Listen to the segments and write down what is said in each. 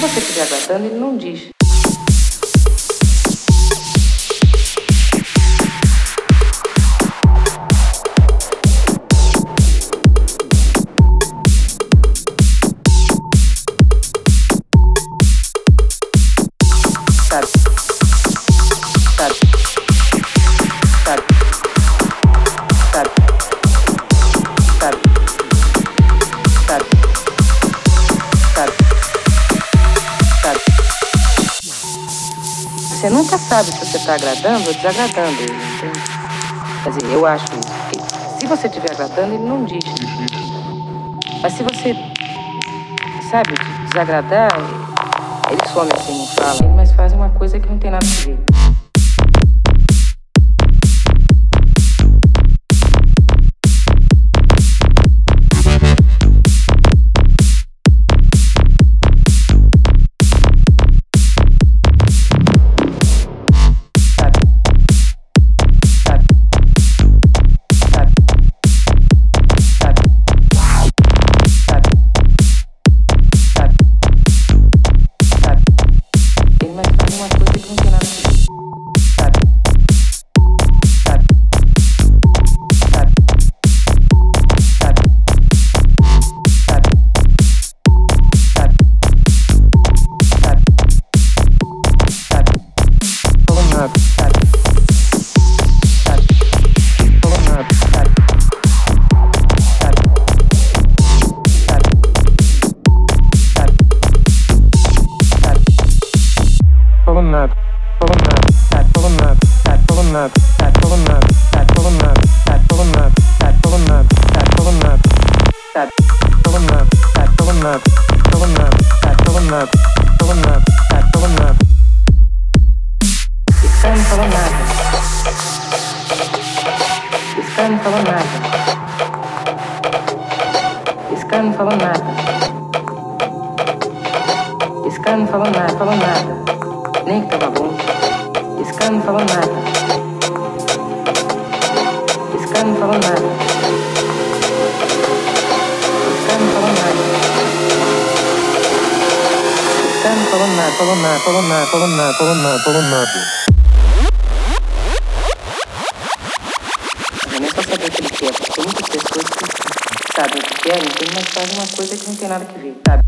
você estiver aguentando, ele não diz. nunca sabe se você está agradando ou desagradando ele, entende? Quer dizer, eu acho isso. Se você estiver agradando, ele não diz. Mas se você, sabe, desagradar, ele some assim, não fala, mas faz uma coisa que não tem nada a ver. kolonlar, kolonlar, sert kolonlar, sert kolonlar, sert kolonlar, sert kolonlar, sert kolonlar, sert kolonlar, sert kolonlar, sert kolonlar, sert kolonlar, kolonlar, sert kolonlar, kolonlar, sert kolonlar. Sistem kolonlar. Sistem kolonlar. Sistem kolonlar. Iskan falan ver, falan ver. nem que tava bom. Esse cara não falou nada. Esse cara não falou nada. Esse cara não falou nada. Esse cara não falou nada, falou nada, falou nada, falou nada, falou nada, falou nada. Não é só saber o que ele quer, porque tem muitas pessoas que sabem o que querem, então mas fazem uma coisa que não tem nada a ver, sabe?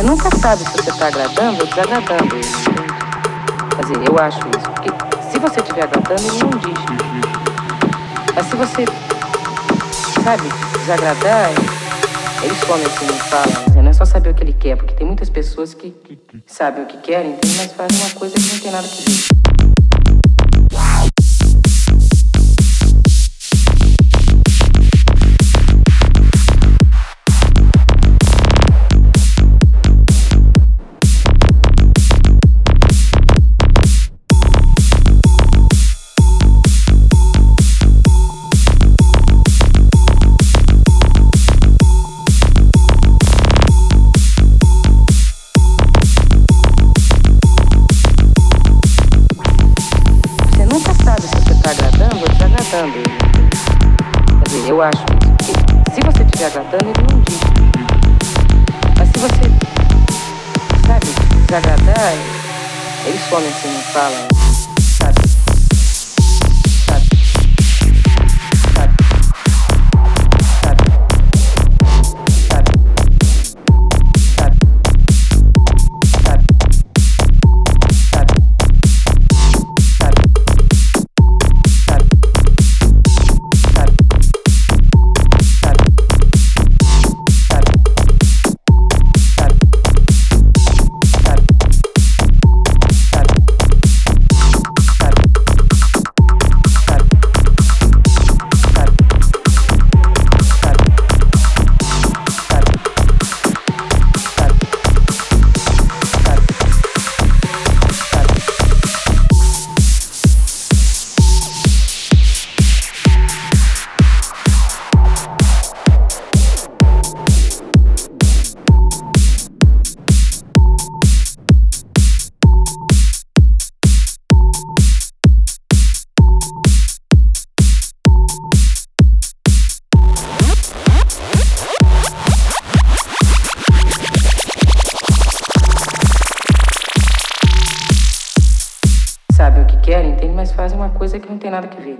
Você nunca sabe se você está agradando ou desagradando. Quer dizer, eu acho isso. Porque se você estiver agradando, ele não diz. Mas se você, sabe, desagradar, ele some assim, não fala. Dizer, é, não é só saber o que ele quer, porque tem muitas pessoas que sabem o que querem, mas fazem uma coisa que não tem nada a ver. desagradando, ele não diz. Mas se você, sabe, desagradar, ele some assim, não fala. Né? Fazem uma coisa que não tem nada que ver.